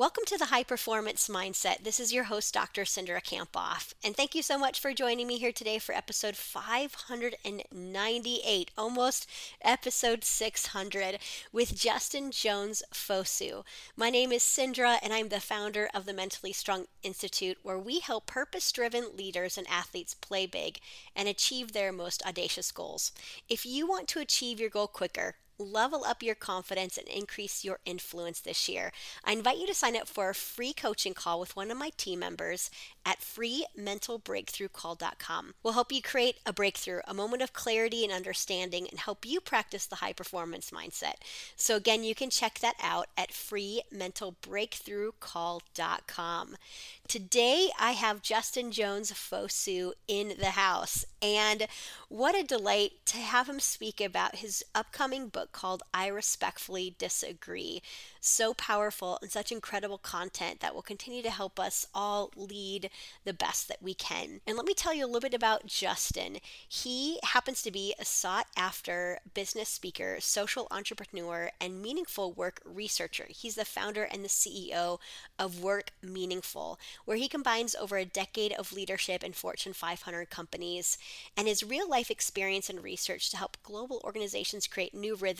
Welcome to the High Performance Mindset. This is your host, Dr. Cindra Kamphoff. And thank you so much for joining me here today for episode 598, almost episode 600, with Justin Jones Fosu. My name is Cindra, and I'm the founder of the Mentally Strong Institute, where we help purpose driven leaders and athletes play big and achieve their most audacious goals. If you want to achieve your goal quicker, level up your confidence and increase your influence this year. I invite you to sign up for a free coaching call with one of my team members at freementalbreakthroughcall.com. We'll help you create a breakthrough, a moment of clarity and understanding, and help you practice the high performance mindset. So, again, you can check that out at freementalbreakthroughcall.com. Today, I have Justin Jones Fosu in the house, and what a delight to have him speak about his upcoming book called I Respectfully Disagree. So powerful and such incredible content that will continue to help us all lead the best that we can. And let me tell you a little bit about Justin. He happens to be a sought after business speaker, social entrepreneur, and meaningful work researcher. He's the founder and the CEO of Work Meaningful, where he combines over a decade of leadership in Fortune 500 companies and his real life experience and research to help global organizations create new rhythms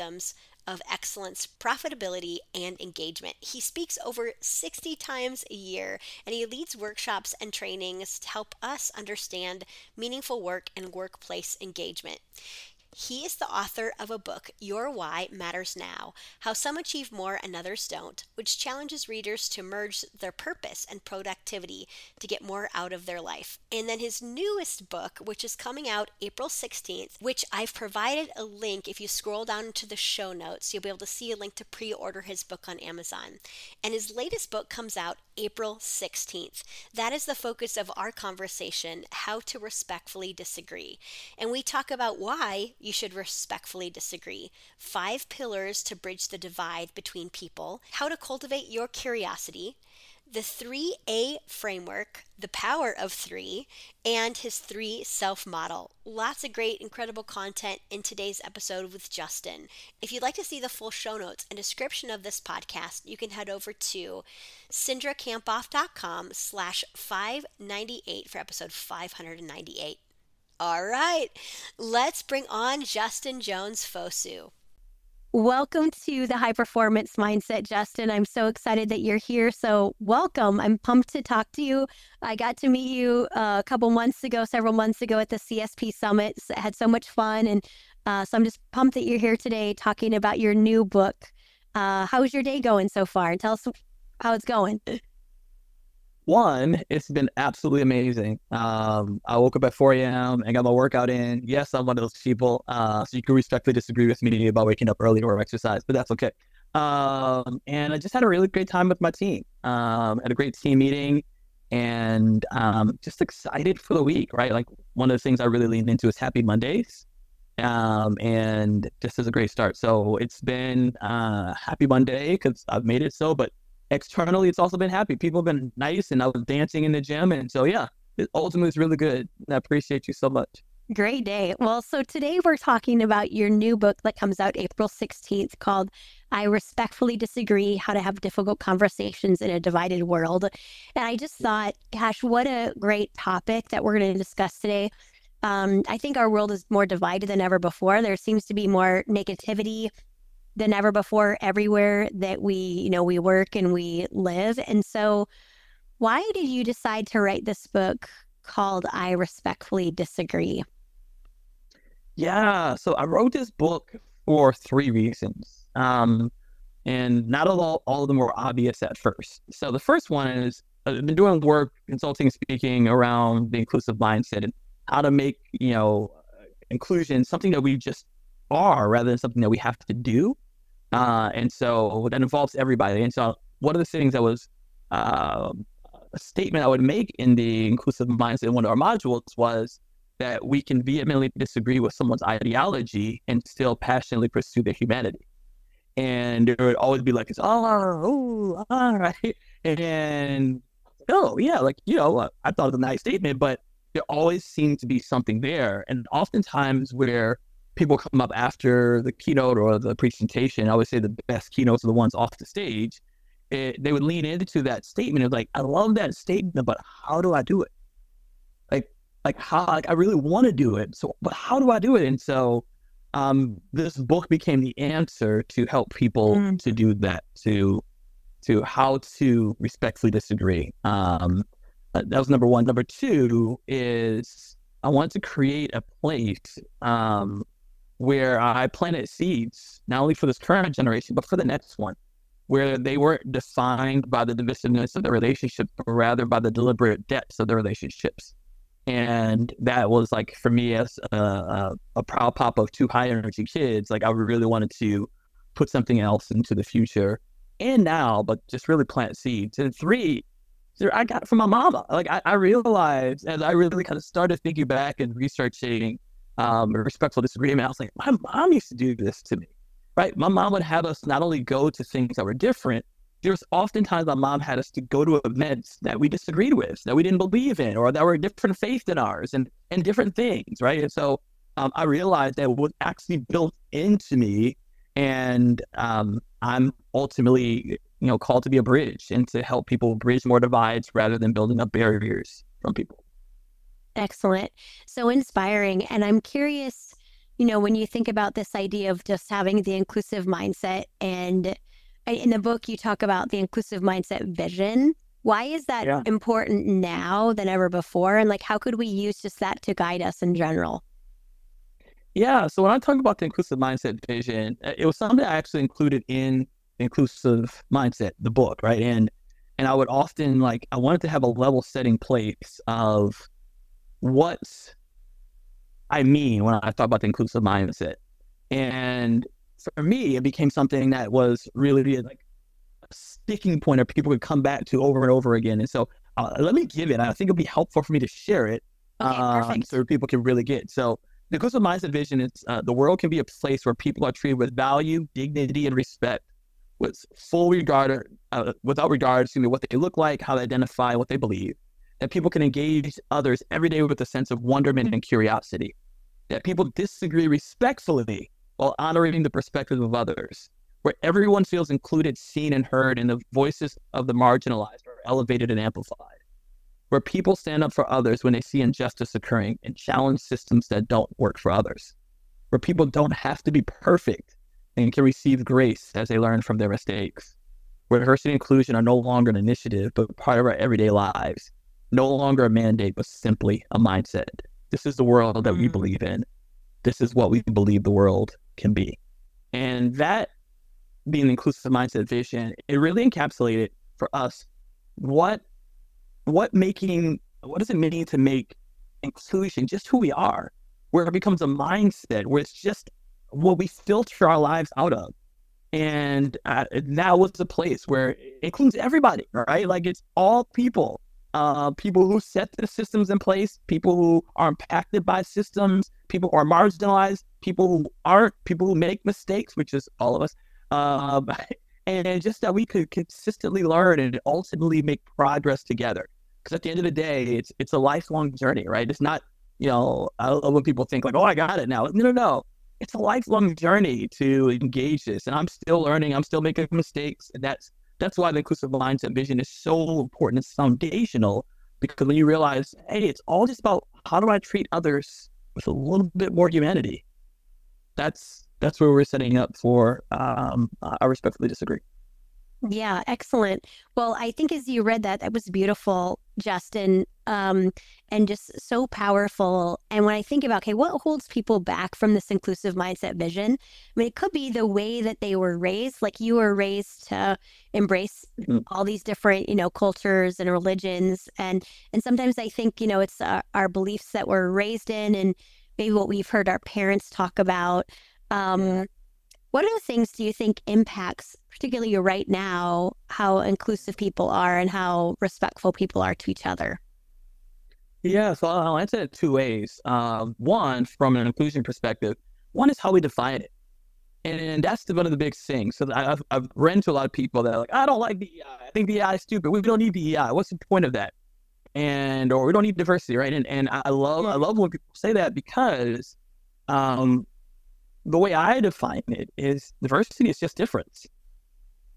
of excellence, profitability, and engagement. He speaks over 60 times a year and he leads workshops and trainings to help us understand meaningful work and workplace engagement. He is the author of a book, Your Why Matters Now How Some Achieve More and Others Don't, which challenges readers to merge their purpose and productivity to get more out of their life. And then his newest book, which is coming out April 16th, which I've provided a link. If you scroll down to the show notes, you'll be able to see a link to pre order his book on Amazon. And his latest book comes out April 16th. That is the focus of our conversation how to respectfully disagree. And we talk about why you should respectfully disagree, five pillars to bridge the divide between people, how to cultivate your curiosity, the 3A framework, the power of three, and his three self model. Lots of great, incredible content in today's episode with Justin. If you'd like to see the full show notes and description of this podcast, you can head over to cindrakamphoff.com slash 598 for episode 598. All right, let's bring on Justin Jones Fosu. Welcome to the High Performance Mindset, Justin. I'm so excited that you're here. So, welcome. I'm pumped to talk to you. I got to meet you uh, a couple months ago, several months ago at the CSP Summit. I had so much fun. And uh, so, I'm just pumped that you're here today talking about your new book. Uh, how's your day going so far? Tell us how it's going. One, it's been absolutely amazing. Um, I woke up at 4 a.m. and got my workout in. Yes, I'm one of those people. Uh, so you can respectfully disagree with me about waking up early or exercise, but that's okay. Um, and I just had a really great time with my team. Um, had a great team meeting and um, just excited for the week, right? Like one of the things I really leaned into is happy Mondays. Um, and just as a great start. So it's been uh, happy Monday because I've made it so, but externally, it's also been happy. People have been nice, and I was dancing in the gym, and so yeah, it ultimately it's really good. I appreciate you so much. Great day. Well, so today we're talking about your new book that comes out April 16th called I Respectfully Disagree How to Have Difficult Conversations in a Divided World. And I just thought, gosh, what a great topic that we're going to discuss today. Um, I think our world is more divided than ever before. There seems to be more negativity, than ever before everywhere that we, you know, we work and we live. And so why did you decide to write this book called I Respectfully Disagree? Yeah, so I wrote this book for three reasons. Um, and not all, all of them were obvious at first. So the first one is I've been doing work, consulting, speaking around the inclusive mindset and how to make, you know, inclusion something that we just are rather than something that we have to do. Uh, and so that involves everybody. And so one of the things that was uh, a statement I would make in the inclusive mindset in one of our modules was that we can vehemently disagree with someone's ideology and still passionately pursue their humanity. And there would always be like, it's, oh, all right. And, oh, yeah, like, you know, I thought it was a nice statement, but there always seemed to be something there. And oftentimes where people come up after the keynote or the presentation, I would say the best keynotes are the ones off the stage. it, they would lean into that statement of like, I love that statement, but how do I do it? Like, like how like I really want to do it. So, but how do I do it? And so, um, this book became the answer to help people mm. to do that, to to how to respectfully disagree. Um, that was number one. Number two is I wanted to create a place um, where I planted seeds, not only for this current generation, but for the next one, where they weren't defined by the divisiveness of the relationship, but rather by the deliberate depths of the relationships. And that was like for me as a, a, a proud pop of two high energy kids, like I really wanted to put something else into the future and now, but just really plant seeds. And three, I got from my mama. Like I, I realized as I really kind of started thinking back and researching um, respectful disagreement, I was like, my mom used to do this to me, right? My mom would have us not only go to things that were different, there's oftentimes my mom had us to go to events that we disagreed with, that we didn't believe in, or that were a different faith than ours, and and different things, right? And so um, I realized that was actually built into me, and um, I'm ultimately you know called to be a bridge and to help people bridge more divides rather than building up barriers from people. Excellent, so inspiring, and I'm curious. You know, when you think about this idea of just having the inclusive mindset and in the book you talk about the inclusive mindset vision why is that yeah. important now than ever before and like how could we use just that to guide us in general yeah so when i talk about the inclusive mindset vision uh, it was something i actually included in inclusive mindset the book right and and i would often like i wanted to have a level setting place of what i mean when i talk about the inclusive mindset and for me, it became something that was really like a sticking point that people could come back to over and over again. And so uh, let me give it. I think it'll be helpful for me to share it okay, um, so people can really get. So the inclusive mindset vision is uh, the world can be a place where people are treated with value, dignity, and respect, with full regard, uh, without regard to what they look like, how they identify, what they believe. That people can engage others every day with a sense of wonderment and curiosity. That people disagree respectfully while honoring the perspective of others, where everyone feels included, seen, and heard, and the voices of the marginalized are elevated and amplified, where people stand up for others when they see injustice occurring and challenge systems that don't work for others, where people don't have to be perfect and can receive grace as they learn from their mistakes, where diversity and inclusion are no longer an initiative, but part of our everyday lives, no longer a mandate, but simply a mindset. This is the world that we mm. believe in. This is what we believe the world can be. And that being the inclusive mindset vision, it really encapsulated for us what what making what does it mean to make inclusion just who we are, where it becomes a mindset, where it's just what we filter our lives out of. And uh, that was the place where it includes everybody, right? Like it's all people uh, people who set the systems in place, people who are impacted by systems, people who are marginalized, people who aren't, people who make mistakes, which is all of us. Um, and just that we could consistently learn and ultimately make progress together. Because at the end of the day, it's it's a lifelong journey, right? It's not, you know, I when people think like, oh, I got it now. No, no, no. It's a lifelong journey to engage this. And I'm still learning, I'm still making mistakes. And that's that's why the inclusive mindset vision is so important. It's foundational because when you realize, hey, it's all just about how do I treat others with a little bit more humanity. That's that's where we're setting up for. Um, I respectfully disagree. Yeah, excellent. Well, I think as you read that, that was beautiful, Justin, um, and just so powerful. And when I think about, okay, what holds people back from this inclusive mindset vision? I mean, it could be the way that they were raised. Like you were raised to embrace mm-hmm. all these different, you know, cultures and religions, and and sometimes I think, you know, it's uh, our beliefs that we're raised in, and maybe what we've heard our parents talk about. Um, what other things do you think impacts, particularly right now, how inclusive people are and how respectful people are to each other? Yeah, so I'll answer it two ways. Uh, one, from an inclusion perspective, one is how we define it. And that's the, one of the big things. So I've, I've run into a lot of people that are like, I don't like DEI. I think DEI is stupid. We don't need DEI. What's the point of that? And or we don't need diversity, right? And and I love I love when people say that because um, the way I define it is diversity is just difference.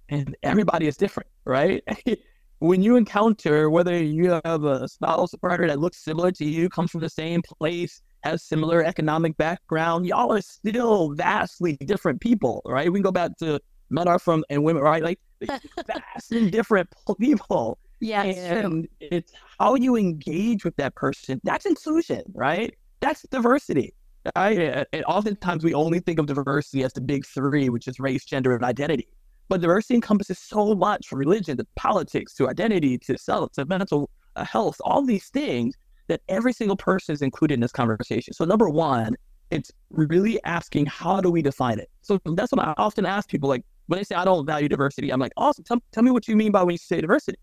And everybody is different, right? when you encounter whether you have a spouse or partner that looks similar to you, comes from the same place, has similar economic background, y'all are still vastly different people, right? We can go back to men are from and women, right? Like vastly different people. Yeah, and it's how you engage with that person. That's inclusion, right? That's diversity. Right? And oftentimes we only think of diversity as the big three, which is race, gender, and identity. But diversity encompasses so much from religion to politics to identity to self to mental uh, health, all these things that every single person is included in this conversation. So, number one, it's really asking how do we define it? So, that's what I often ask people like when they say, I don't value diversity, I'm like, awesome, tell, tell me what you mean by when you say diversity.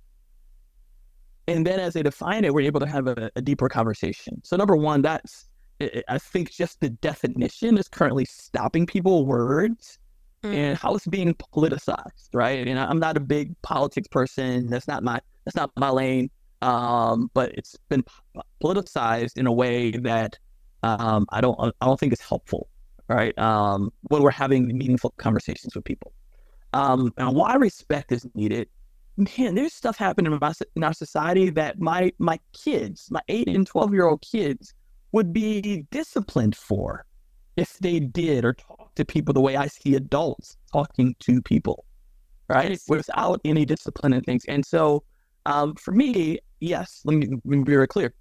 And then as they define it, we're able to have a, a deeper conversation. So, number one, that's, I think just the definition is currently stopping people words mm. and how it's being politicized, right? And I'm not a big politics person. That's not my that's not my lane. Um, but it's been politicized in a way that um, I don't I don't think is helpful, right? Um, when we're having meaningful conversations with people. Um, and why respect is needed. Man, there's stuff happening in, my, in our society that my my kids, my eight and twelve year old kids, would be disciplined for if they did or talked to people the way I see adults talking to people, right? Without any discipline and things. And so um, for me, yes, let me, let me be very clear.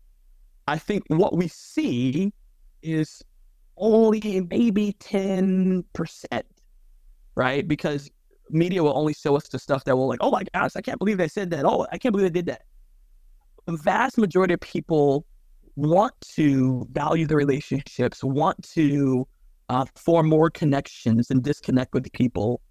I think what we see is only maybe 10%, right? Because media will only show us the stuff that will like, oh my gosh, I can't believe they said that. Oh, I can't believe they did that. The vast majority of people want to value the relationships, want to uh, form more connections and disconnect with people,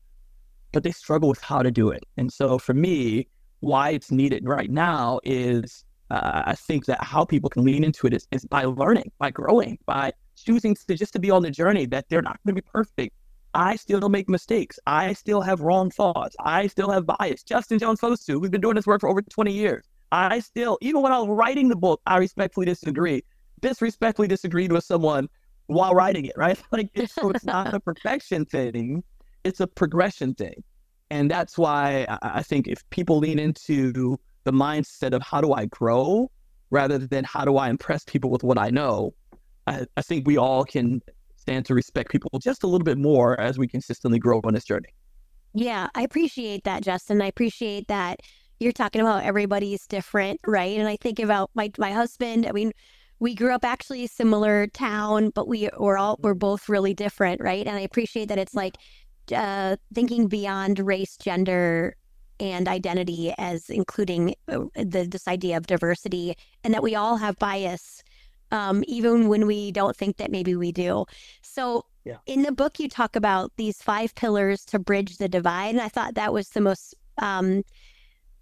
but they struggle with how to do it. And so for me, why it's needed right now is uh, I think that how people can lean into it is, is by learning, by growing, by choosing to just to be on the journey that they're not going to be perfect. I still don't make mistakes. I still have wrong thoughts. I still have bias. Justin Jones Fosu, we've been doing this work for over 20 years. I still, even when I was writing the book, I respectfully disagree. Disrespectfully disagreed with someone while writing it, right? Like, it's, so it's not a perfection thing, it's a progression thing. And that's why I think if people lean into the mindset of how do I grow rather than how do I impress people with what I know, I, I think we all can stand to respect people just a little bit more as we consistently grow on this journey. Yeah, I appreciate that, Justin. I appreciate that you're talking about everybody's different, right? And I think about my my husband. I mean, we grew up actually a similar town, but we were all we're both really different, right? And I appreciate that it's like uh, thinking beyond race, gender, and identity as including uh, the this idea of diversity, and that we all have bias, um, even when we don't think that maybe we do. So. Yeah. In the book, you talk about these five pillars to bridge the divide, and I thought that was the most um,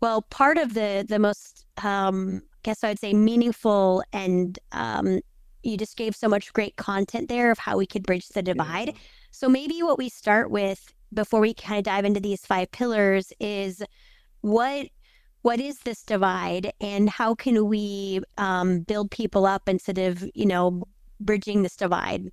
well, part of the the most, um, I guess I would say, meaningful and um, you just gave so much great content there of how we could bridge the divide. Yeah. So maybe what we start with before we kind of dive into these five pillars is what what is this divide and how can we um, build people up instead of you know bridging this divide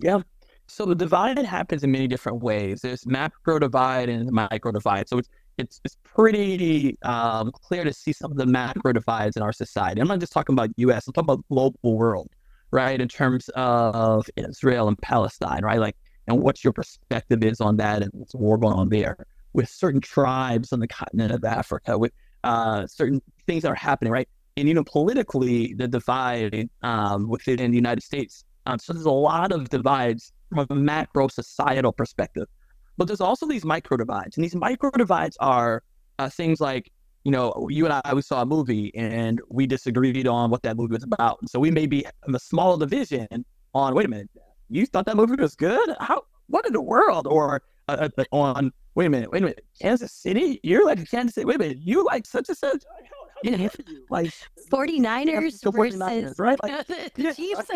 yeah so the divide happens in many different ways there's macro divide and micro divide so it's it's it's pretty um, clear to see some of the macro divides in our society. I'm not just talking about U.S. I'm talking about global world, right? In terms of Israel and Palestine, right? Like, and what your perspective is on that and what's war going on there with certain tribes on the continent of Africa, with uh, certain things that are happening, right? And even politically, the divide um, within the United States. Um, so there's a lot of divides from a macro societal perspective. But there's also these micro divides, and these micro divides are uh, things like you know, you and I we saw a movie and we disagreed on what that movie was about. And so we may be in a small division on. Wait a minute, you thought that movie was good? How? What in the world? Or uh, uh on. Wait a minute. Wait a minute. Kansas City? You're like Kansas City. Wait a minute. You like such and such. Like 49ers 49ers, right? Like, the Chiefs.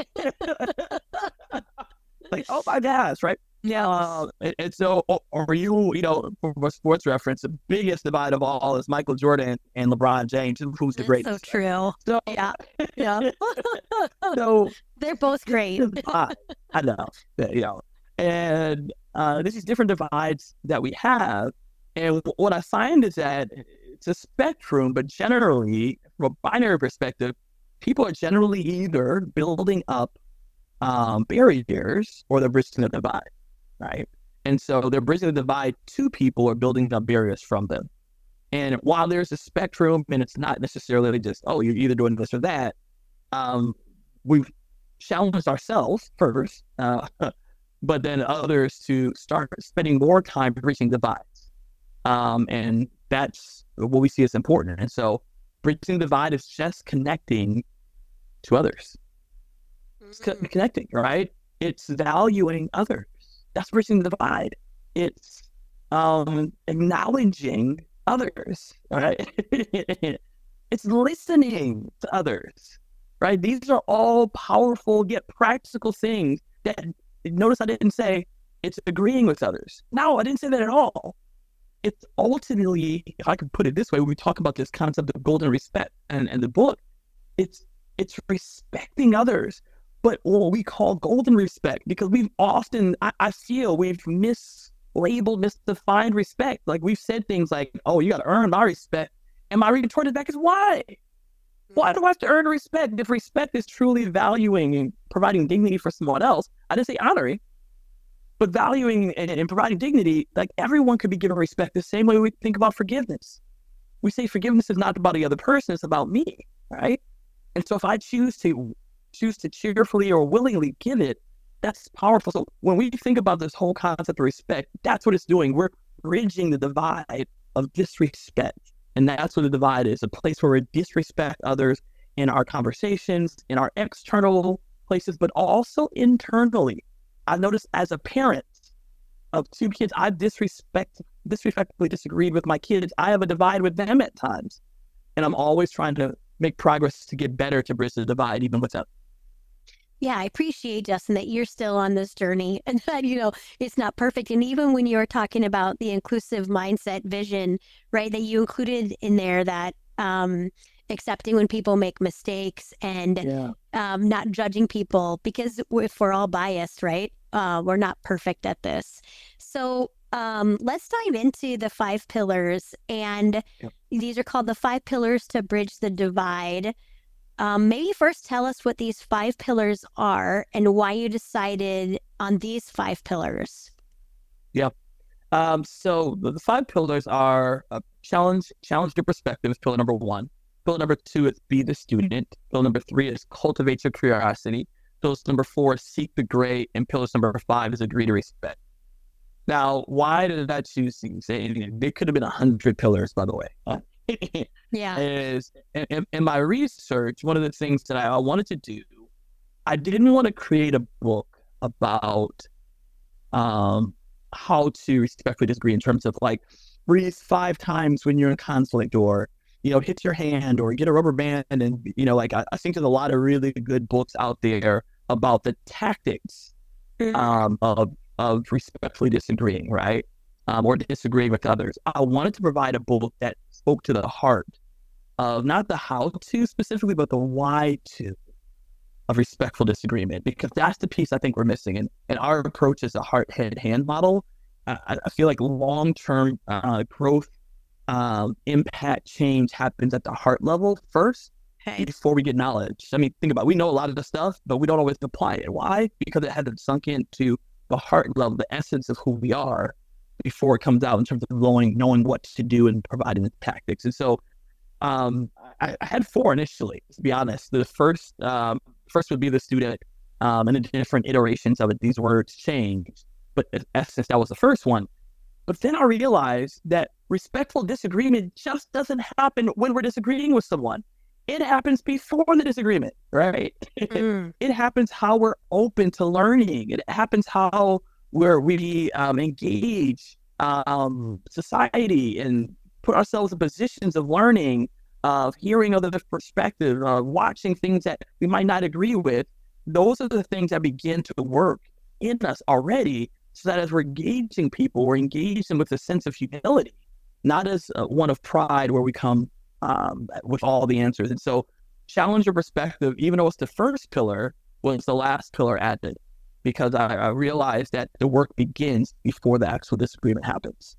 like, oh my gosh, right? Yeah. Uh, and, and, so, are you, you know, for sports reference, the biggest divide of all is Michael Jordan and LeBron James, who's the greatest. So true. So, yeah. Yeah. so, they're both great. I, I know. You know, and uh, this is different divides that we have. And what I find is that it's a spectrum, but generally, from a binary perspective, people are generally either building up um, barriers or they're bridging the divide, right? And so they're bridging the divide to people or building up barriers from them. And while there's a spectrum and it's not necessarily just, oh, you're either doing this or that, um, we've challenged ourselves first, uh, but then others to start spending more time bridging divides. Um, and that's what we see as important. And so bridging the divide is just connecting to others. It's Mhm. connecting, right? It's valuing others. That's bridging the divide. It's um, acknowledging others, right? it's listening to others, right? These are all powerful yet practical things that notice I didn't say it's agreeing with others. No, I didn't say that at all. It's ultimately, if I could put it this way, when we talk about this concept of golden respect and, and the book, it's it's respecting others, but what we call golden respect, because we've often, I, I feel we've mislabeled, misdefined respect. Like we've said things like, oh, you got to earn my respect. And my retorted back is why? Why do I have to earn respect? If respect is truly valuing and providing dignity for someone else, I didn't say honoring, but valuing and, and providing dignity, like everyone could be given respect the same way we think about forgiveness. We say forgiveness is not about the other person, it's about me, right? And so if I choose to choose to cheerfully or willingly give it, that's powerful. So when we think about this whole concept of respect, that's what it's doing. We're bridging the divide of disrespect. And that's what the divide is, a place where we disrespect others in our conversations, in our external places, but also internally. I noticed as a parent of two kids, I've disrespect disrespectfully disagreed with my kids. I have a divide with them at times. And I'm always trying to make progress to get better to bridge the divide, even with them. Yeah, I appreciate Justin that you're still on this journey and that you know it's not perfect. And even when you're talking about the inclusive mindset vision, right, that you included in there that um, accepting when people make mistakes and Yeah. um, not judging people because if we're all biased, right, uh, we're not perfect at this. So um, let's dive into the five pillars, and Yep. these are called the five pillars to bridge the divide. Um, maybe first tell us what these five pillars are and why you decided on these five pillars. Um, so the, five pillars are uh, challenge, challenge your perspective is pillar number one. Pillar number two is be the student. Pillar number three is cultivate your curiosity. Pillar number four is seek the great, and pillar number five is agree to respect. Now, why did I choose these? There could have been a hundred pillars, by the way. Yeah. is in, in- my research, one of the things that I, wanted to do, I didn't want to create a book about um, how to respectfully disagree in terms of like breathe five times when you're in conflict or you know hit your hand or get a rubber band and you know like I, I think there's a lot of really good books out there about the tactics Mhm. um, of of respectfully disagreeing, right? Um, or disagree with others. I wanted to provide a book that spoke to the heart of not the how to specifically, but the why to of respectful disagreement, because that's the piece I think we're missing. And, and our approach is a heart, head, hand model. I, feel like long term uh, growth, um, impact, change happens at the heart level first before we get knowledge. I mean, think about it. we know a lot of the stuff, but we don't always apply it. Why? Because it hasn't sunk into the heart level, the essence of who we are before it comes out in terms of knowing knowing what to do and providing the tactics. And so um, I, I had four initially, to be honest. The first um, first would be the student um, and the different iterations of it. These words change, but in essence, that was the first one. But then I realized that respectful disagreement just doesn't happen when we're disagreeing with someone it happens before the disagreement, right? Mm. it happens how we're open to learning. It happens how where we um, engage um, society and put ourselves in positions of learning, of hearing other perspectives, of watching things that we might not agree with. Those are the things that begin to work in us already, so that as we're engaging people, we're engaging them with a sense of humility, not as uh, one of pride where we come um, with all the answers. And so, challenge your perspective, even though it's the first pillar, was the last pillar added, because I, I realized that the work begins before the actual disagreement happens.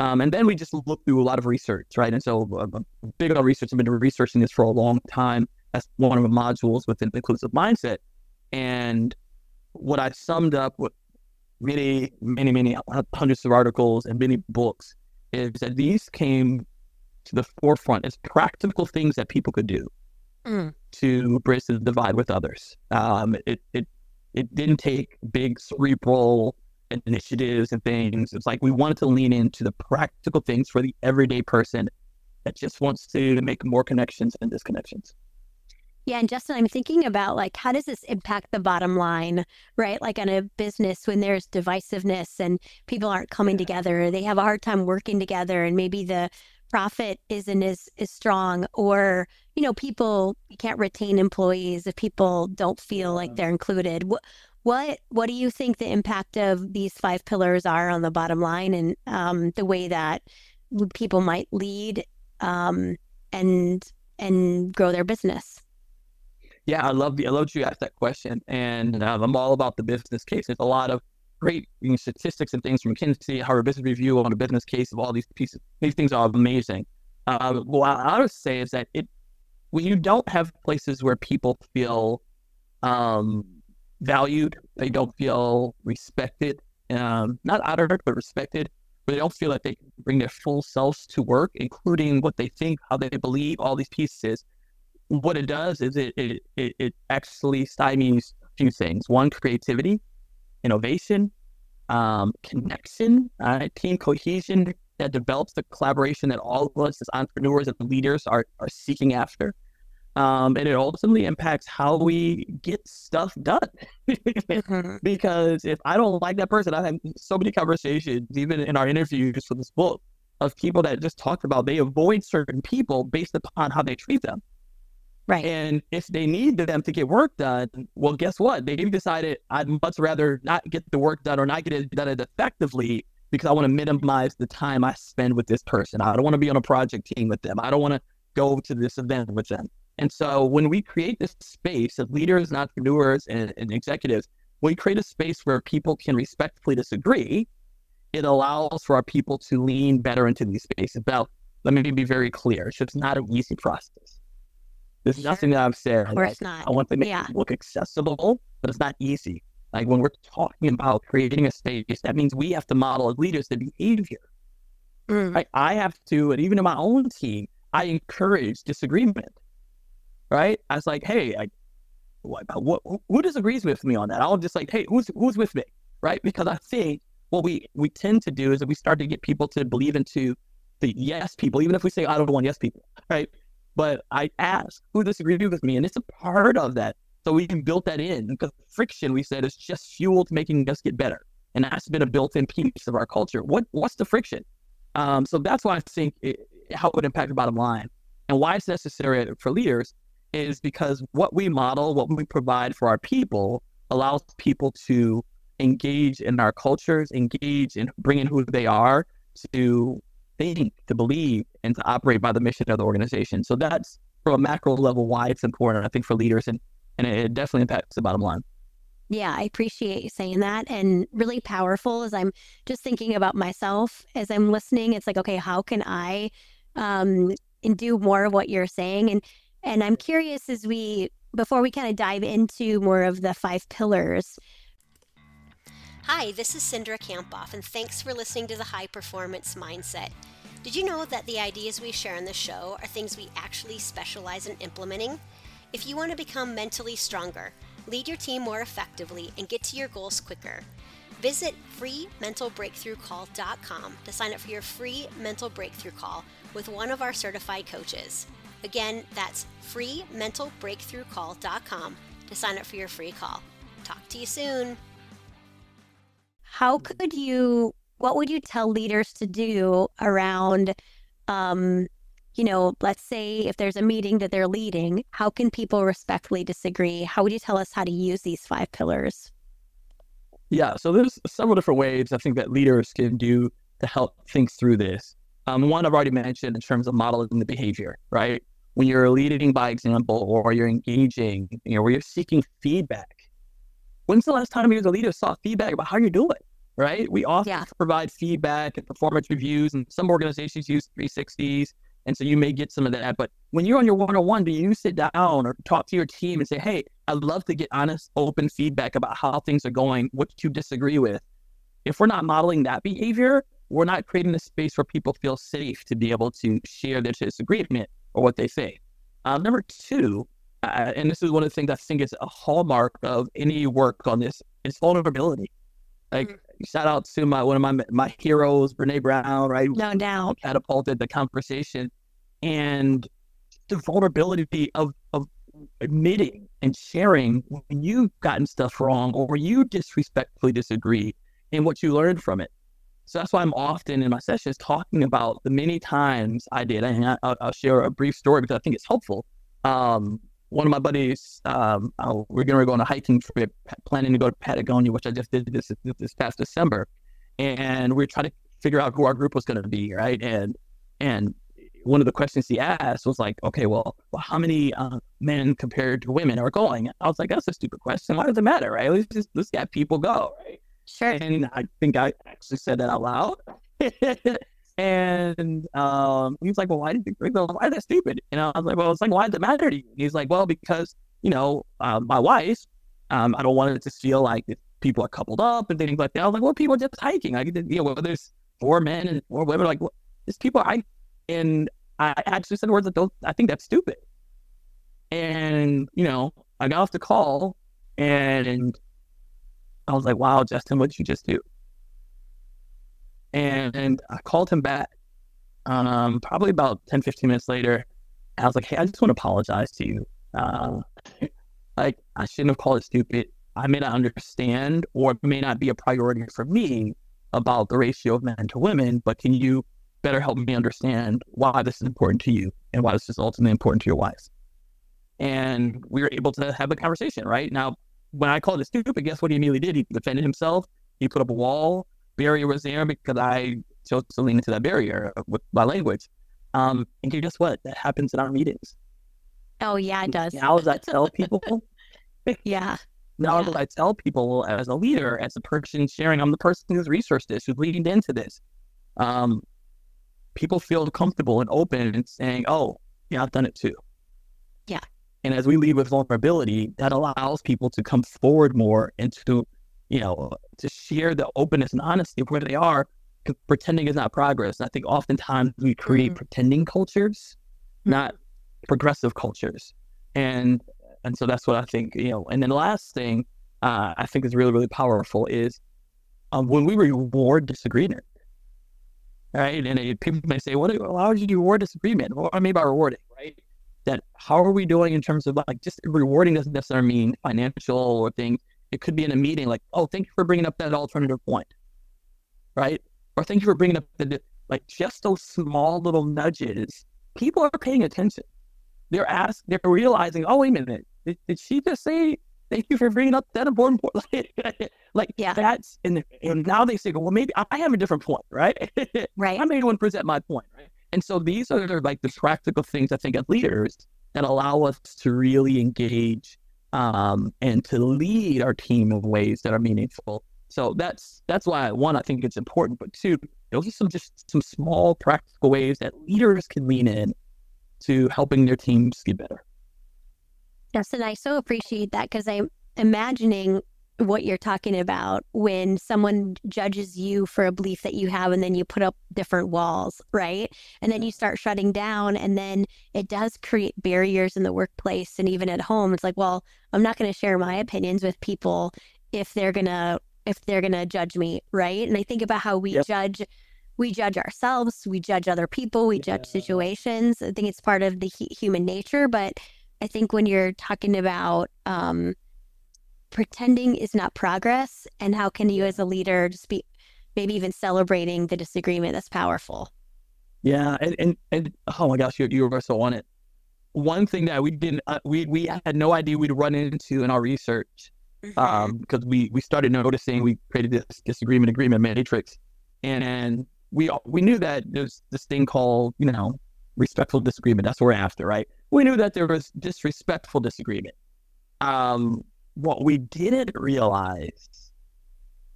Um, and then we just look through a lot of research, right? And so, uh, big on research. I've been researching this for a long time. That's one of the modules within the inclusive mindset. And what I summed up with many, many, many hundreds of articles and many books is that these came to the forefront as practical things that people could do mm. to bridge the divide with others. Um, it, it, it didn't take big cerebral initiatives and things. It's like we wanted to lean into the practical things for the everyday person that just wants to make more connections and disconnections. Yeah, and Justin, I'm thinking about like how does this impact the bottom line, right? Like on a business when there's divisiveness and people aren't coming together, they have a hard time working together, and maybe the profit isn't as, as strong, or you know, people you can't retain employees if people don't feel like they're included. What what what do you think the impact of these five pillars are on the bottom line and um, the way that people might lead um, and and grow their business? Yeah, I love the I love you asked that question, and uh, I'm all about the business case. There's a lot of great you know, statistics and things from McKinsey, Harvard Business Review on a business case of all these pieces. These things are amazing. Uh, what I would say is that it when you don't have places where people feel um, valued, they don't feel respected, um, not honored but respected, where they don't feel like they can bring their full selves to work, including what they think, how they believe, all these pieces what it does is it it it, it actually stymies a few things. One, creativity, innovation, um, connection, uh, team cohesion that develops the collaboration that all of us as entrepreneurs and leaders are are seeking after. Um, and it ultimately impacts how we get stuff done. mm-hmm. Because if I don't like that person, I have so many conversations, even in our interviews for this book, of people that just talked about they avoid certain people based upon how they treat them. Right. And if they need them to get work done, well, guess what? They've decided I'd much rather not get the work done or not get it done effectively because I want to minimize the time I spend with this person. I don't want to be on a project team with them. I don't want to go to this event with them. And so when we create this space of leaders and entrepreneurs and, and executives, we create a space where people can respectfully disagree, it allows for our people to lean better into these spaces. Now, let me be very clear. It's not an easy process. There's sure. nothing that said. Or it's not. I want to make yeah. it look accessible, but it's not easy. Like when we're talking about creating a space, that means we have to model as leaders the behavior. Mm. Right? I have to, and even in my own team, I encourage disagreement. Right? I was like, hey, I, what, what, who disagrees with me on that? I'll just like, hey, who's who's with me? Right? Because I think what we we tend to do is that we start to get people to believe into the yes people, even if we say I don't want yes people, right? But I ask who disagrees with me, and it's a part of that. So we can build that in because friction, we said, is just fuel to making us get better, and that's been a built-in piece of our culture. What what's the friction? Um, so that's why I think it, how it would impact the bottom line, and why it's necessary for leaders is because what we model, what we provide for our people, allows people to engage in our cultures, engage in bringing who they are to think, to believe, and to operate by the mission of the organization. So that's from a macro level why it's important, I think, for leaders, and and it definitely impacts the bottom line. Yeah, I appreciate you saying that, and really powerful as I'm just thinking about myself as I'm listening. It's like, okay, how can I um, and do more of what you're saying? And and I'm curious as we before we kind of dive into more of the five pillars. Hi, this is Cindra Kamphoff, and thanks for listening to the High Performance Mindset. Did you know that the ideas we share in the show are things we actually specialize in implementing? If you want to become mentally stronger, lead your team more effectively, and get to your goals quicker, visit freementalbreakthroughcall.com to sign up for your free mental breakthrough call with one of our certified coaches. Again, that's freementalbreakthroughcall.com to sign up for your free call. Talk to you soon. How could you, what would you tell leaders to do around, um, you know, let's say if there's a meeting that they're leading, how can people respectfully disagree? How would you tell us how to use these five pillars? Yeah, so there's several different ways I think that leaders can do to help think through this. Um, one I've already mentioned in terms of modeling the behavior, right? When you're leading by example or you're engaging, you know, where you're seeking feedback, When's the last time you as a leader saw feedback about how you're doing? Right? We often Yeah. provide feedback and performance reviews, and some organizations use 360s. And so you may get some of that. But when you're on your one on one, do you sit down or talk to your team and say, hey, I'd love to get honest, open feedback about how things are going, what you disagree with? If we're not modeling that behavior, we're not creating a space where people feel safe to be able to share their disagreement or what they say. Um, number two, uh, and this is one of the things I think is a hallmark of any work on this, is vulnerability. Like Mm. Shout out to my one of my my heroes, Brene Brown, right? No doubt. catapulted the conversation, and the vulnerability of of admitting and sharing when you've gotten stuff wrong or you disrespectfully disagree and what you learned from it. So that's why I'm often in my sessions talking about the many times I did, and I, I'll, I'll share a brief story because I think it's helpful. Um, one of my buddies, um, uh, we're going to go on a hiking trip, planning to go to Patagonia, which I just did this this past December, and we are trying to figure out who our group was going to be, right? And and one of the questions he asked was like, okay, well, well how many uh, men compared to women are going? I was like, that's a stupid question. Why does it matter, right? Let's just let's get people go, right? Sure. And I think I actually said that out loud. and um, he was like, "Well, why did you why is that stupid?" And I was like, "Well, it's like why does it matter to you?" And he's like, "Well, because you know, uh, my wife, um, I don't want it to feel like people are coupled up and things like that." I was like, "Well, people are just hiking. Like, you know, whether there's four men and four women, like, well, there's people I." And I actually said words that don't. I think that's stupid. And you know, I got off the call, and I was like, "Wow, Justin, what did you just do?" And I called him back um, probably about 10, 15 minutes later. I was like, hey, I just want to apologize to you. Uh, like, I shouldn't have called it stupid. I may not understand or it may not be a priority for me about the ratio of men to women, but can you better help me understand why this is important to you and why this is ultimately important to your wife? And we were able to have a conversation, right? Now, when I called it stupid, guess what he immediately did? He defended himself. He put up a wall barrier was there because I chose to lean into that barrier with my language. Um, and guess what? That happens in our meetings. Oh yeah, it does. Now, as I tell people, Yeah. now Yeah. as I tell people as a leader, as a person sharing, I'm the person who's researched this, who's leading into this. Um, people feel comfortable and open and saying, "Oh, yeah, I've done it too." Yeah. And as we lead with vulnerability, that allows people to come forward more and to you know, to share the openness and honesty of where they are, Pretending is not progress. And I think oftentimes we create Mhm. pretending cultures, not progressive cultures. And and so that's what I think, you know. And then the last thing uh, I think is really, really powerful is um, when we reward disagreement, right? And it, people may say, "What? Why would you reward disagreement?" Or I mean by rewarding, right? That how are we doing in terms of like just rewarding doesn't necessarily mean financial or things. It could be in a meeting, like, "Oh, thank you for bringing up that alternative point," right? Or thank you for bringing up the like just those small little nudges. People are paying attention. They're asked. They're realizing, "Oh, wait a minute, did, did she just say?" Thank you for bringing up that important point. like Yeah. that's and and now they say, well, maybe I have a different point, right? Right. I may want to present my point, right? And so these are like the practical things I think as leaders that allow us to really engage um, and to lead our team in ways that are meaningful. So that's that's why one I think it's important, but two, those are some just some small practical ways that leaders can lean in to helping their teams get better. Yes, and I so appreciate that because I'm imagining what you're talking about when someone judges you for a belief that you have and then you put up different walls, right? And then you start shutting down and then it does create barriers in the workplace and even at home. It's like, well, I'm not going to share my opinions with people if they're going to if they're going to judge me, right? And I think about how we Yep. judge we judge ourselves, we judge other people, we judge situations. I think it's part of the human nature, but I think when you're talking about um, pretending is not progress, and how can you as a leader just be maybe even celebrating the disagreement that's powerful. Yeah, and and, and oh my gosh, you you were so on it. One thing that we didn't uh, we we had no idea we'd run into in our research um, because we we started noticing we created this disagreement agreement matrix, and we we knew that there's this thing called you know respectful disagreement. That's what we're after, right? We knew that there was disrespectful disagreement. Um, what we didn't realize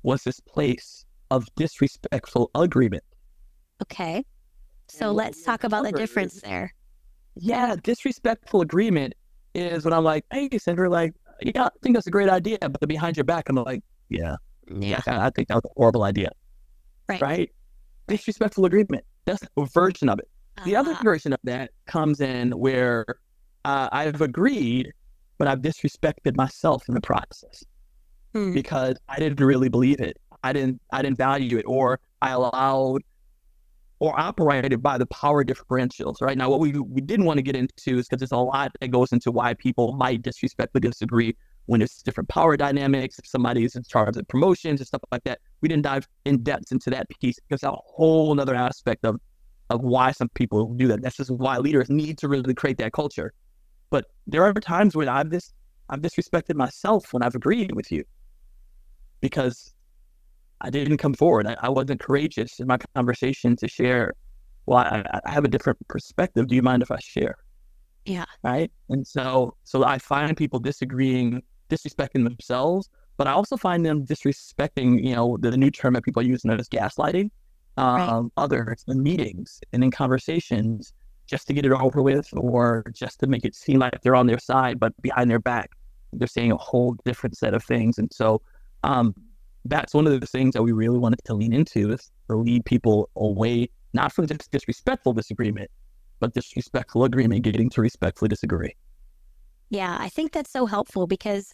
was this place of disrespectful agreement. Okay. So And let's talk about the difference there. Yeah, disrespectful agreement is when I'm like, hey, Sandra, like, yeah, I think that's a great idea, but behind your back, I'm like, yeah, yeah, I I think that was a horrible idea. Right. Right? Disrespectful agreement. That's a version of it. The other Ah, version of that comes in where uh, I've agreed, but I've disrespected myself in the process hmm, because I didn't really believe it. I didn't. I didn't value it, or I allowed, or operated by the power differentials. Right now, what we we didn't want to get into is because there's a lot that goes into why people might disrespectfully disagree when it's different power dynamics. If somebody is in charge of promotions and stuff like that, we didn't dive in depth into that piece because that's a whole other aspect of of why some people do that. That's just why leaders need to really create that culture. But there are times when I've dis I've disrespected myself when I've agreed with you because I didn't come forward. I, I wasn't courageous in my conversation to share. Well, I, I have a different perspective. Do you mind if I share? Yeah. Right. And so, so I find people disagreeing, disrespecting themselves, but I also find them disrespecting, you know, the, new term that people are using as gaslighting, um, others in meetings and in conversations just to get it over with or just to make it seem like they're on their side, but behind their back, they're saying a whole different set of things. And so, um, that's one of the things that we really wanted to lean into is to lead people away, not from just disrespectful disagreement, but disrespectful agreement, getting to respectfully disagree. Yeah, I think that's so helpful because,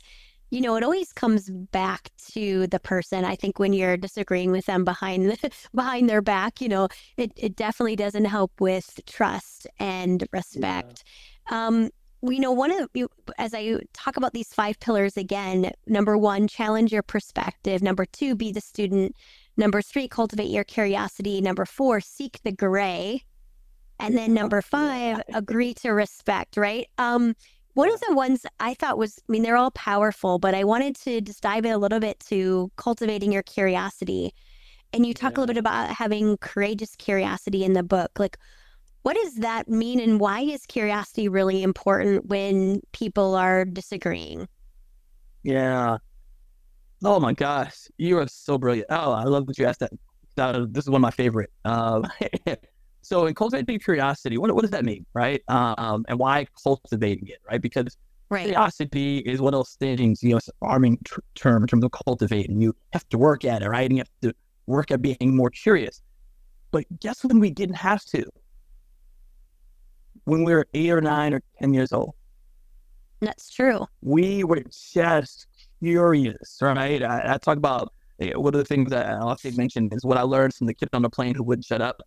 you know, it always comes back to the person. I think when you're disagreeing with them behind the, behind their back, you know, it, it definitely doesn't help with trust and respect. Um, we know one of you as I talk about these five pillars again, number one, challenge your perspective. Number two, be the student. Number three, cultivate your curiosity. Number four, seek the gray. And then number five, agree to respect, right? Um, one of the ones I thought was, I mean, they're all powerful, but I wanted to just dive in a little bit to cultivating your curiosity. And you talk a little bit about having courageous curiosity in the book. Like, what does that mean, and why is curiosity really important when people are disagreeing? Yeah. Oh my gosh, you are so brilliant. Oh, I love that you asked that. Uh, this is one of my favorite. Um, so, in cultivating curiosity, what what does that mean, right? Um, and why cultivating it, right? Because Right. curiosity is one of those things, you know, it's an arming tr- term in terms of cultivating. You have to work at it, right? And you have to work at being more curious. But guess when we didn't have to? When we were eight or nine or 10 years old. That's true. We were just curious, right? I, I talk about eh, one of the things that I often mention is what I learned from the kid on the plane who wouldn't shut up.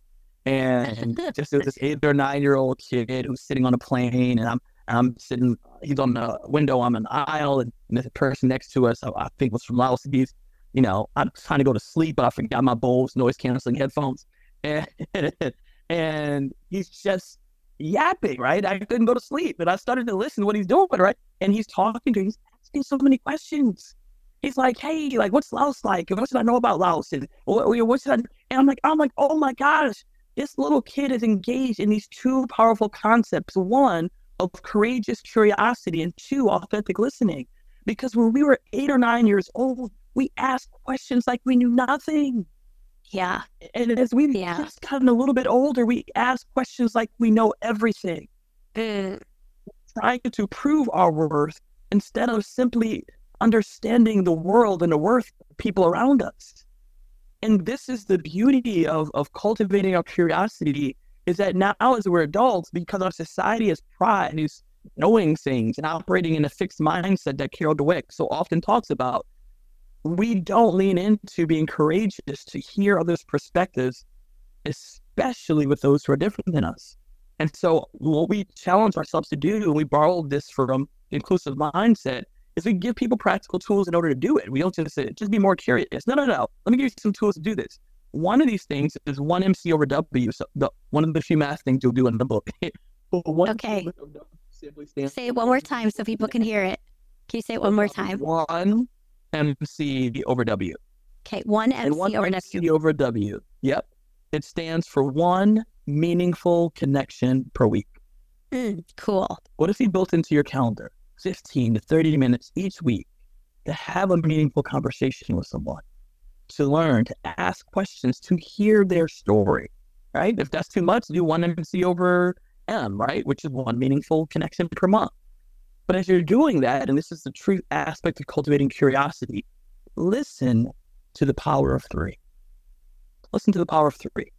And just was this eight or nine year old kid who's sitting on a plane, and I'm I'm sitting. He's on the window. I'm in the aisle, and, the person next to us, I, I think was from Laos. He's, you know, I'm trying to go to sleep, but I forgot my Bose noise canceling headphones, and and he's just yapping, right? I couldn't go to sleep, and I started to listen to what he's doing, right? And he's talking to, he's asking so many questions. He's like, "Hey, like, what's Laos like? What should I know about Laos? And what, what should I?" And I'm like, "I'm like, oh my gosh, this little kid is engaged in these two powerful concepts. One of courageous curiosity, and two, authentic listening. Because when we were eight or nine years old, we asked questions like we knew nothing. Yeah. And as we've Yeah. just gotten a little bit older, we ask questions like we know everything, Mm, trying to prove our worth instead of simply understanding the world and the worth of people around us. And this is the beauty of, of cultivating our curiosity is that now as we're adults, because our society is pride, is knowing things and operating in a fixed mindset that Carol Dweck so often talks about, we don't lean into being courageous to hear others' perspectives, especially with those who are different than us. And so what we challenge ourselves to do, we borrowed this from inclusive mindset, is we give people practical tools in order to do it. We don't just say, just be more curious. No, no, no. Let me give you some tools to do this. One of these things is one MC over W. So the, one of the few math things you'll do in the book. Okay. over W simply stands say it one more time so people can hear it. Can you say it one more time? One MC over W. Okay, one and one MC over MC W. over W. Yep. It stands for one meaningful connection per week. Mm, cool. What if you built into your calendar 15 to 30 minutes each week to have a meaningful conversation with someone? to learn, to ask questions, to hear their story, right? If that's too much, do one MC over M, right? Which is one meaningful connection per month. But as you're doing that, and this is the true aspect of cultivating curiosity, listen to the power of three. Listen to the power of three.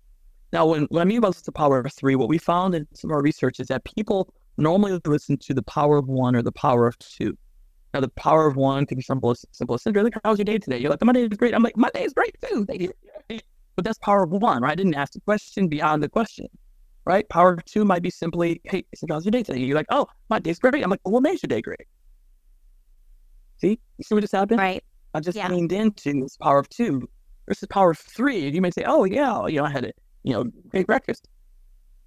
Now, when, when I mean about the power of three, what we found in some of our research is that people normally listen to the power of one or the power of two. Now, the power of one can be simple as simple as Cindra, like, how's your day today? You're like, my day is great. I'm like, my day is great too. But that's power of one, right? I didn't ask the question beyond the question, right? Power of two might be simply, hey, Cindra, how's your day today? You're like, oh, my day's great. I'm like, well, what makes your day great? See, you see what just happened? Right. I just Yeah. leaned into this power of two versus power of three. And you may say, oh, yeah, you know, I had a, you know, great breakfast.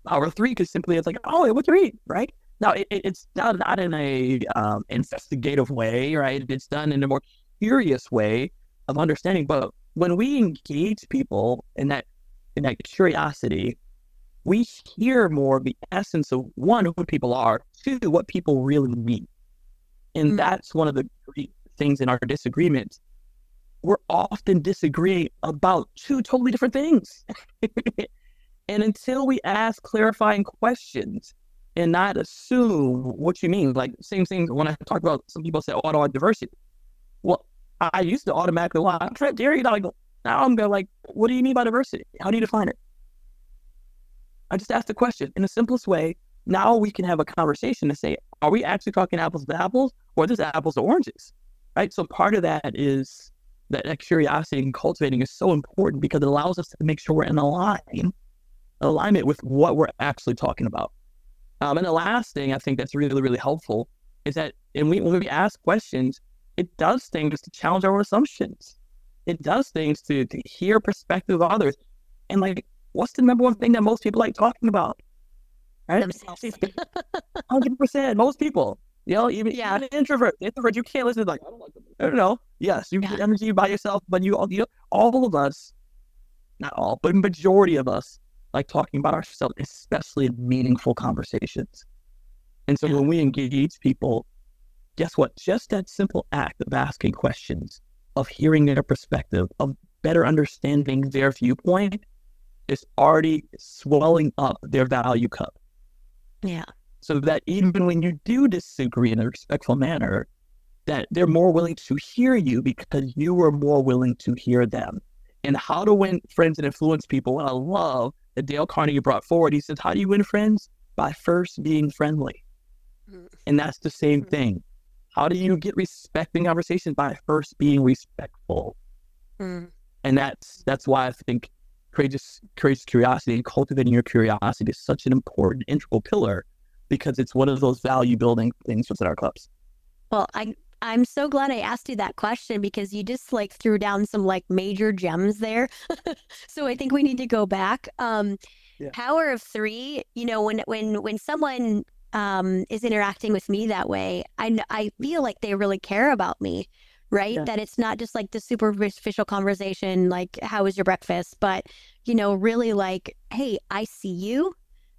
Power of three because simply it's like, oh, what you eat, right? Now, it, it- it's not, not in a um, investigative way, right? It's done in a more curious way of understanding. But when we engage people in that in that curiosity, we hear more of the essence of one, who people are, two, what people really mean. And Mm. that's one of the great things in our disagreements. We're often disagreeing about two totally different things. and until we ask clarifying questions and not assume what you mean, like same thing when I talk about some people say, oh, diversity. Well, I, used to automatically, well, I'm dairy. Like, now I'm going like, what do you mean by diversity? How do you define it? I just asked the question in the simplest way. Now we can have a conversation to say, are we actually talking apples to apples or just apples to oranges? Right. So part of that is that, that curiosity and cultivating is so important because it allows us to make sure we're in align, alignment with what we're actually talking about. Um, and the last thing I think that's really, really helpful is that and we, when we ask questions, it does things to challenge our assumptions. It does things to, to hear perspective of others. And like, what's the number one thing that most people like talking about? Right? Hundred percent. Most people. You know, even, Yeah. even an introvert. Introvert, you can't listen to like, I don't like them. I don't know. Yes, you get energy by yourself, but you all you know, all of us, not all, but majority of us like talking about ourselves, especially in meaningful conversations. And so Yeah. when we engage people, guess what? Just that simple act of asking questions, of hearing their perspective, of better understanding their viewpoint is already swelling up their value cup Yeah. so that even when you do disagree in a respectful manner, that they're more willing to hear you because you are more willing to hear them. And how to win friends and influence people. And I love that Dale Carnegie brought forward. He says, How do you win friends? By first being friendly. Mm. And that's the same Mhm. thing. How do you get respect in conversation? By first being respectful. Mm. And that's that's why I think courageous courageous curiosity and cultivating your curiosity is such an important integral pillar because it's one of those value building things within our clubs. Well, I I'm so glad I asked you that question because you just like threw down some like major gems there. so I think we need to go back. Um Yeah. power of 3, you know, when when when someone um is interacting with me that way, I I feel like they really care about me, right? Yeah. That it's not just like the superficial conversation like how was your breakfast, but you know, really like, hey, I see you.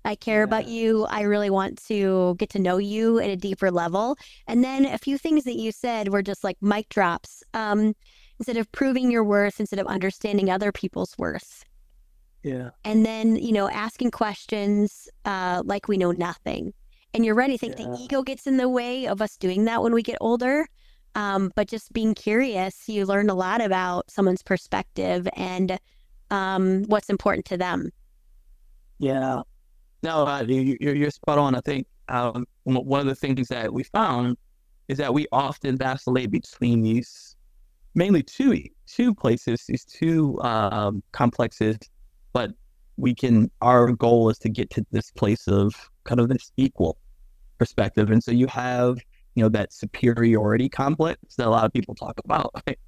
I care about you. I really want to get to know you at a deeper level. And then a few things that you said were just like mic drops. Um, instead of proving your worth, instead of understanding other people's worth. Yeah. And then, you know, asking questions uh, like we know nothing. And you're right. I think Yeah. the ego gets in the way of us doing that when we get older. Um, but just being curious, you learn a lot about someone's perspective and um, what's important to them. Yeah. No, uh, you, you're, you're spot on. I think um, one of the things that we found is that we often vacillate between these mainly two two places, these two um, complexes, but we can. Our goal is to get to this place of kind of this equal perspective, and so you have you know that superiority complex that a lot of people talk about, right?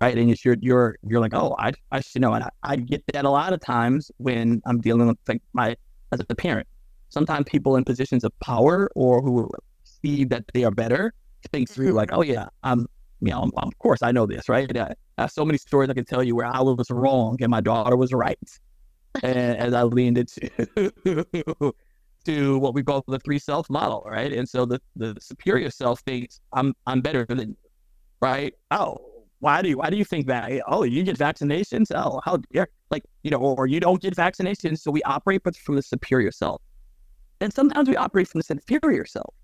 right? And it's you're you're you're like, oh, I I should know, and I, I get that a lot of times when I'm dealing with like my as a parent. Sometimes people in positions of power or who see that they are better think through mm-hmm. like, oh yeah, I'm you know, of course I know this, right? I, I have so many stories I can tell you where I was wrong and my daughter was right, and as I leaned into to what we call the three self model, right? And so the the superior self thinks I'm I'm better than you, right? Oh, why do you why do you think that? Oh, you get vaccinations? Oh, how dare like you know, or you don't get vaccinations? So we operate from the superior self, and sometimes we operate from the inferior self,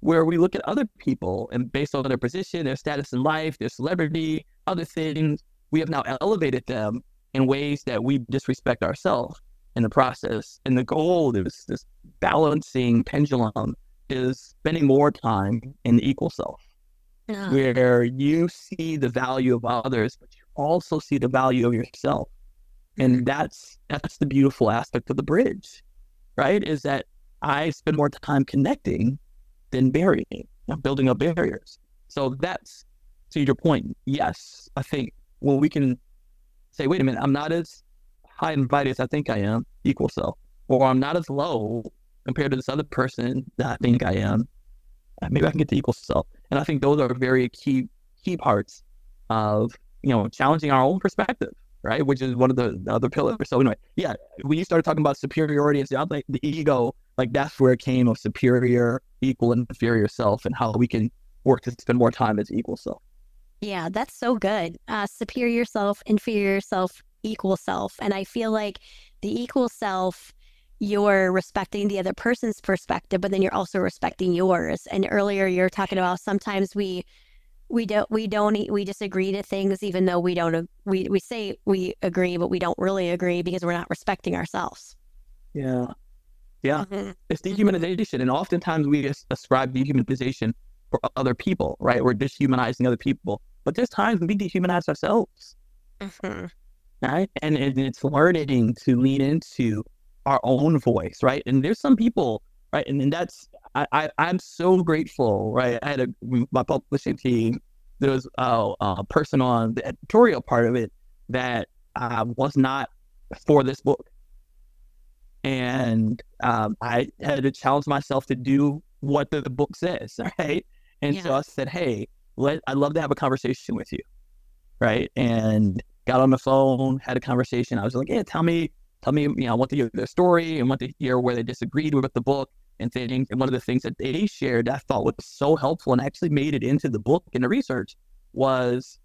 where we look at other people and based on their position, their status in life, their celebrity, other things, we have now elevated them in ways that we disrespect ourselves in the process. And the goal is this balancing pendulum is spending more time in the equal self, where you see the value of others, but you also see the value of yourself. And that's that's the beautiful aspect of the bridge, right? Is that I spend more time connecting than burying, building up barriers. So that's to your point. Yes, I think when we can say, wait a minute, I'm not as high and mighty as I think I am, equal self, or I'm not as low compared to this other person that I think I am. uh, Maybe I can get to equal self. And I think those are very key key parts of you know challenging our own perspective, right? Which is one of the, the other pillars. So anyway, yeah, when you started talking about superiority and stuff, like the ego, like that's where it came of superior, equal, and inferior self, and how we can work to spend more time as equal self. Yeah, that's so good. Uh, superior self, inferior self, equal self. And I feel like the equal self, you're respecting the other person's perspective, but then you're also respecting yours. And earlier you're talking about sometimes we we don't we don't we disagree to things even though we don't we we say we agree but we don't really agree because we're not respecting ourselves. Yeah. Yeah. Mhm. It's dehumanization. And oftentimes we as- ascribe dehumanization for other people, right? We're dehumanizing other people. But there's times we dehumanize ourselves, Mhm. right? And, and it's learning to lean into our own voice, right? And there's some people, right? And, and that's, I, I, I'm so grateful, right? I had a, my publishing team, there was a, a person on the editorial part of it that uh, was not for this book. And um, I had to challenge myself to do what the, the book says, right? And so I said, "Hey, let I'd love to have a conversation with you, right?" And got on the phone, had a conversation. I was like, "Yeah, tell me, tell me, you know, I want to hear their story and want to hear where they disagreed with the book and things." And one of the things that they shared that I thought was so helpful and actually made it into the book and the research was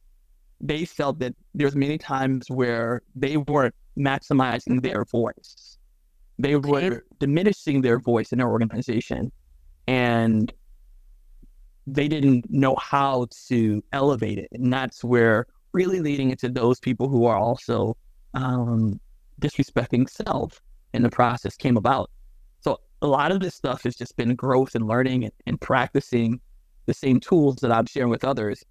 they felt that there's many times where they weren't maximizing their voice. They were diminishing their voice in their organization and they didn't know how to elevate it. And that's where really leading into those people who are also um, disrespecting self in the process came about. A lot of this stuff has just been growth and learning and, and practicing the same tools that I'm sharing with others,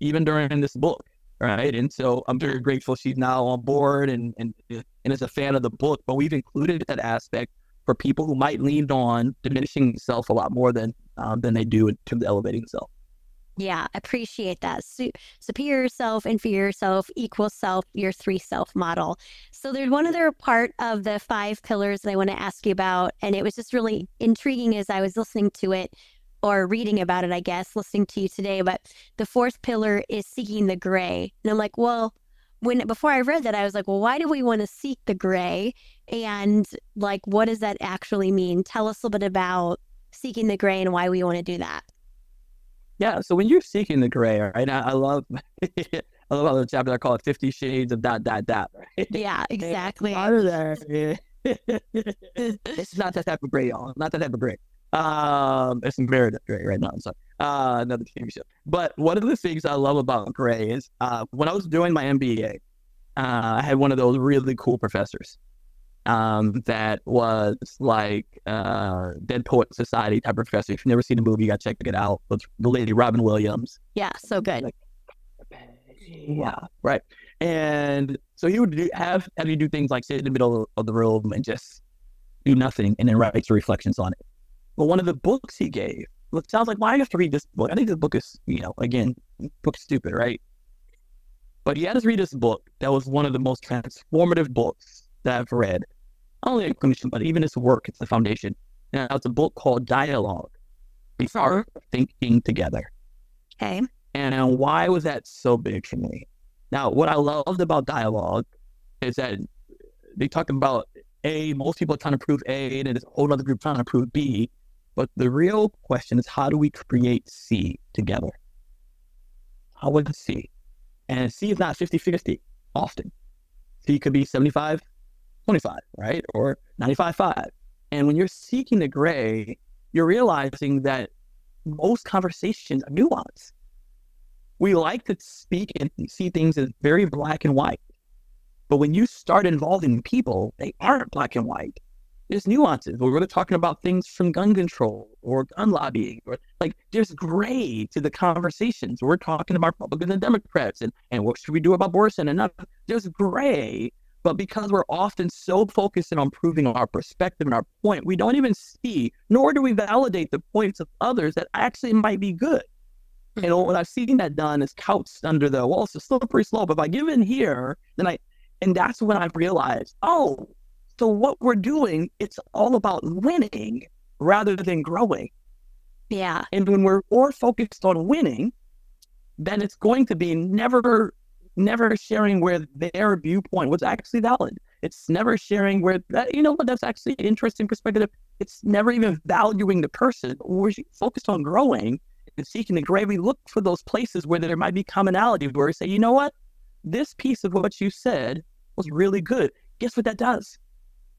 even during this book. Right. And so I'm very grateful she's now on board and, and, and is a fan of the book, but we've included that aspect for people who might lean on diminishing self a lot more than um, than they do in terms of elevating self. Yeah, appreciate that. Su- superior self, inferior self, equal self, your three self model. So there's one other part of the five pillars that I want to ask you about. And it was just really intriguing as I was listening to it or reading about it, I guess, listening to you today. But the fourth pillar is seeking the gray. And I'm like, well, when before I read that, I was like, well, why do we want to seek the gray? And like, what does that actually mean? Tell us a little bit about seeking the gray and why we want to do that. Yeah. So when you're seeking the gray, right? I, I love I love how the chapter I call it Fifty Shades of dot dot dot. Right? Yeah, exactly. Part of yeah. it's not that type of gray, y'all. Not that type of gray. Um, it's Meredith Grey right now. I'm sorry. Uh, another TV show. But one of the things I love about Gray is uh, when I was doing my MBA, uh, I had one of those really cool professors um, that was like uh, Dead Poet Society type of professor. If you've never seen the movie, you got to check it out. It's the lady Robin Williams. Yeah, so good. Yeah, right. And so he would do, have have you do things like sit in the middle of the room and just do nothing, and then write your reflections on it. But one of the books he gave, it sounds like, why do I have to read this book? I think this book is, you know, again, book stupid, right? But he had us read this book that was one of the most transformative books that I've read. Not only a clinician, but even his work, it's the foundation. Now, it's a book called Dialogue, Art Thinking Together. Okay. And uh, why was that so big for me? Now, what I loved about dialogue is that they talk about A, most people are trying to prove A, and then there's a whole other group trying to prove B. But the real question is how do we create C together? How would C? And C is not 50 50 often. C could be 75 25, right? Or 95 5. And when you're seeking the gray, you're realizing that most conversations are nuanced. We like to speak and see things as very black and white. But when you start involving people, they aren't black and white. There's nuances. We're really talking about things from gun control or gun lobbying, or like there's gray to the conversations. We're talking about Republicans and Democrats, and, and what should we do about abortion? And not, there's gray, but because we're often so focused on proving our perspective and our point, we don't even see, nor do we validate the points of others that actually might be good. And mm-hmm. what I've seen that done is couched under the well, it's a slippery slope. If I give in here, then I, and that's when I've realized, oh, so what we're doing, it's all about winning rather than growing. Yeah. And when we're more focused on winning, then it's going to be never, never sharing where their viewpoint was actually valid. It's never sharing where that, you know what, that's actually an interesting perspective. It's never even valuing the person. We're focused on growing and seeking to. We look for those places where there might be commonality where we say, you know what, this piece of what you said was really good. Guess what that does?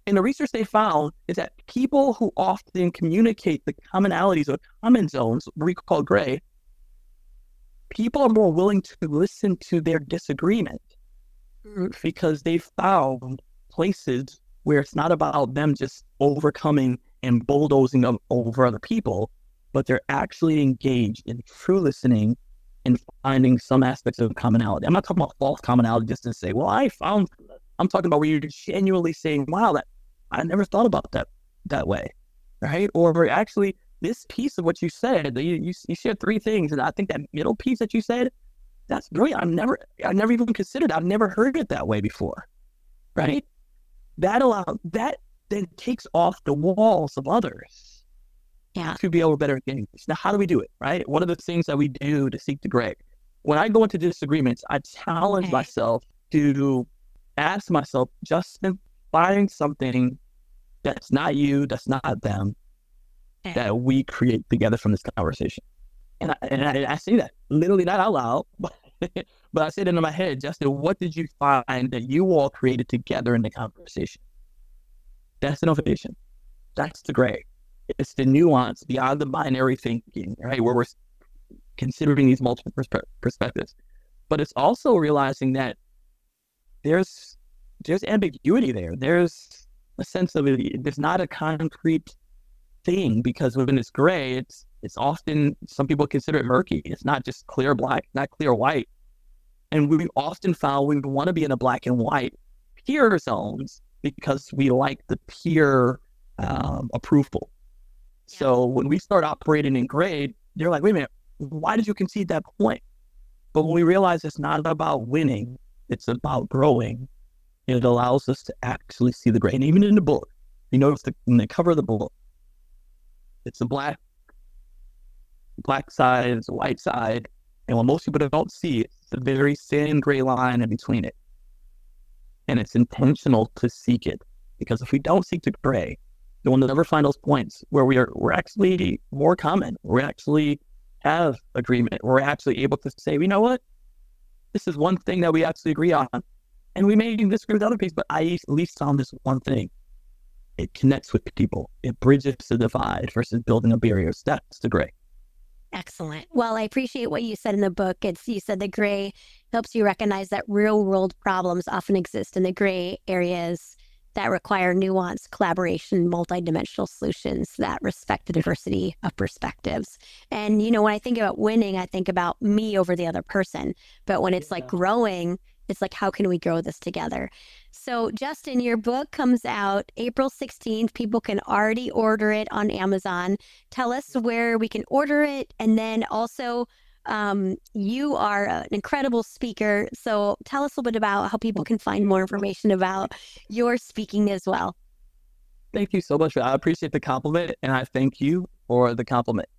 And the research they found is that people who often communicate the commonalities or common zones, we call gray, people are more willing to listen to their disagreement mm-hmm. because they've found places where it's not about them just overcoming and bulldozing them over other people, but they're actually engaged in true listening and finding some aspects of commonality. I'm not talking about false commonality just to say, well, I found, I'm talking about where you're genuinely saying, wow, that I never thought about that that way, right? Or actually, this piece of what you said, you, you, you shared three things, and I think that middle piece that you said, that's brilliant. I've never, I never even considered. I've never heard it that way before, right? That allow that then takes off the walls of others, yeah, to be able to better engage. Now, how do we do it, right? One of the things that we do to seek the gray. When I go into disagreements, I challenge okay. myself to ask myself, Justin, find something that's not you, that's not them. That we create together from this conversation. And I, and I, I say that literally not out loud, but, but I said it in my head, Justin, what did you find that you all created together in the conversation? That's innovation. That's the gray. It's the nuance beyond the binary thinking, right? Where we're considering these multiple perspe- perspectives. But it's also realizing that there's there's ambiguity there. There's a sense of it. There's not a concrete thing because when it's gray, it's it's often some people consider it murky. It's not just clear black, not clear white. And we often found we want to be in a black and white peer zones because we like the peer um, approval. Yeah. So when we start operating in gray, they're like, wait a minute, why did you concede that point? But when we realize it's not about winning, it's about growing, it allows us to actually see the gray. And even in the book, you notice the, in the cover of the book, it's a black black side, it's a white side. And what most people don't see, it's a very thin gray line in between it. And it's intentional to seek it. Because if we don't seek the gray, then we'll never find those points where we are we're actually more common. We actually have agreement. We're actually able to say, you know what? This is one thing that we actually agree on. And we may disagree with other people, but I at least found this one thing. It connects with people. It bridges the divide versus building a barrier. That's the gray. Excellent. Well, I appreciate what you said in the book. It's you said the gray helps you recognize that real world problems often exist in the gray areas that require nuance, collaboration, multidimensional solutions that respect the diversity of perspectives. And you know, when I think about winning, I think about me over the other person. But when it's yeah. like growing, it's like, how can we grow this together? So, Justin, your book comes out April 16th. People can already order it on Amazon. Tell us where we can order it. And then also, um, you are an incredible speaker. So, tell us a little bit about how people can find more information about your speaking as well. Thank you so much. I appreciate the compliment and I thank you for the compliment.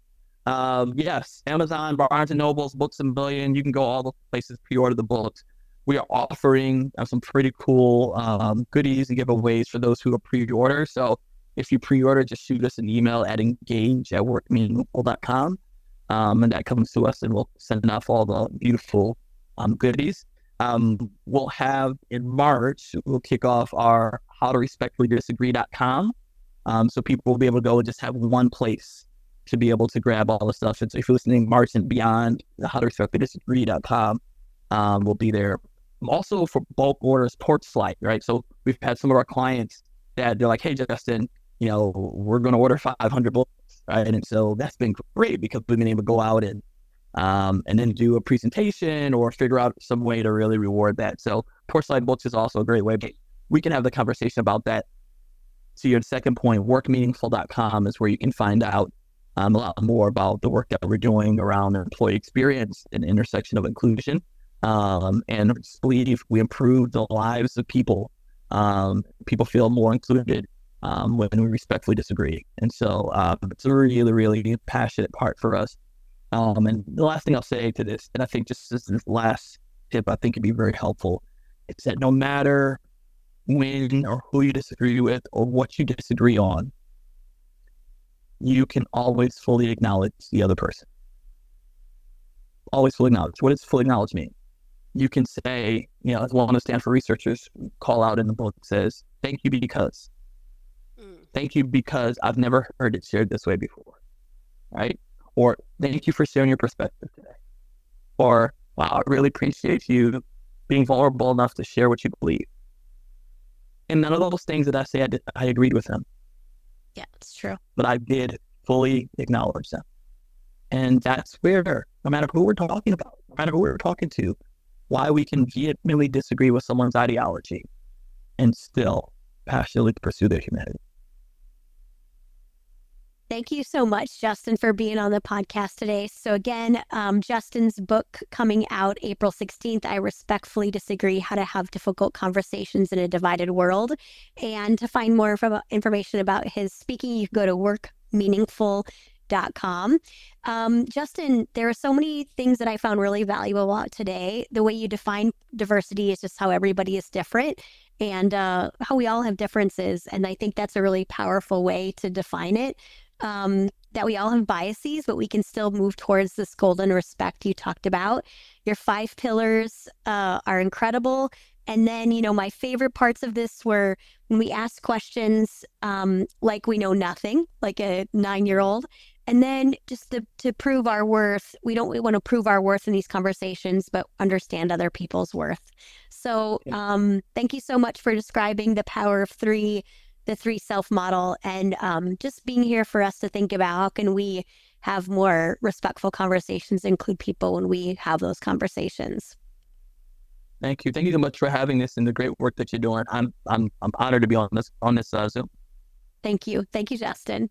Um, yes, Amazon, Barnes and Nobles, Books-A-Million. You can go all the places pre-order the books we are offering uh, some pretty cool um, goodies and giveaways for those who are pre-order. So if you pre-order, just shoot us an email at engage at workmeaningful.com. Um, and that comes to us and we'll send off all the beautiful um, goodies. Um, we'll have in March, we'll kick off our how to respectfully disagree.com. Um, so people will be able to go and just have one place to be able to grab all the stuff. And so if you're listening March and beyond, the how to respectfully disagree.com um, will be there. Also for bulk orders, Porchlight, right? So we've had some of our clients that they're like, hey, Justin, you know, we're going to order 500 books, right? And so that's been great because we've been able to go out and um, and then do a presentation or figure out some way to really reward that. So Porchlight Books is also a great way. But we can have the conversation about that. So your second point, workmeaningful.com is where you can find out um, a lot more about the work that we're doing around employee experience and intersection of inclusion. Um, and believe we improve the lives of people. Um, people feel more included um, when we respectfully disagree. And so uh, it's a really, really passionate part for us. Um, and the last thing I'll say to this, and I think just this last tip, I think would be very helpful, is that no matter when or who you disagree with or what you disagree on, you can always fully acknowledge the other person. Always fully acknowledge. What does fully acknowledge mean? You can say, you know, as one of the Stanford researchers call out in the book says, thank you because. Mm. Thank you because I've never heard it shared this way before. Right? Or thank you for sharing your perspective today. Or wow, I really appreciate you being vulnerable enough to share what you believe. And none of those things that I say I, did, I agreed with them. Yeah, it's true. But I did fully acknowledge them. And that's where, no matter who we're talking about, no matter who we're talking to, why we can vehemently disagree with someone's ideology and still passionately pursue their humanity. Thank you so much, Justin, for being on the podcast today. So, again, um, Justin's book coming out April 16th, I Respectfully Disagree How to Have Difficult Conversations in a Divided World. And to find more information about his speaking, you can go to workmeaningful.com. Um, Justin, there are so many things that I found really valuable today. The way you define diversity is just how everybody is different and uh, how we all have differences. And I think that's a really powerful way to define it um, that we all have biases, but we can still move towards this golden respect you talked about. Your five pillars uh, are incredible. And then, you know, my favorite parts of this were when we ask questions um, like we know nothing, like a nine year old. And then just to, to prove our worth, we don't we want to prove our worth in these conversations, but understand other people's worth. So um, thank you so much for describing the power of three the three self model and um, just being here for us to think about how can we have more respectful conversations, include people when we have those conversations. Thank you. Thank you so much for having this and the great work that you're doing. I'm I'm I'm honored to be on this on this uh, Zoom. Thank you. Thank you, Justin.